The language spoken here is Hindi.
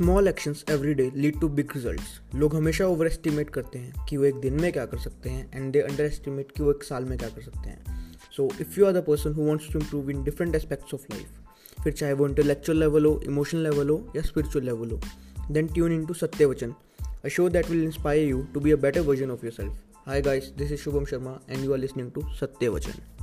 Small actions every day lead to big results लोग हमेशा ओवर एस्टिमेट करते हैं कि वो एक दिन में क्या कर सकते हैं एंड दे अंडर एस्टिमेट कि वो एक साल में क्या कर सकते हैं. So if you are the person who wants to improve in different aspects of life फिर चाहे वो इंटेलेक्चुअल लेवल हो इमोशनल लेवल हो या स्पिरिचुअल लेवल हो then tune in to Satyavachan a show that will inspire you to be a better version of yourself hi guys this is Shubham Sharma and you are listening to Satya Vachan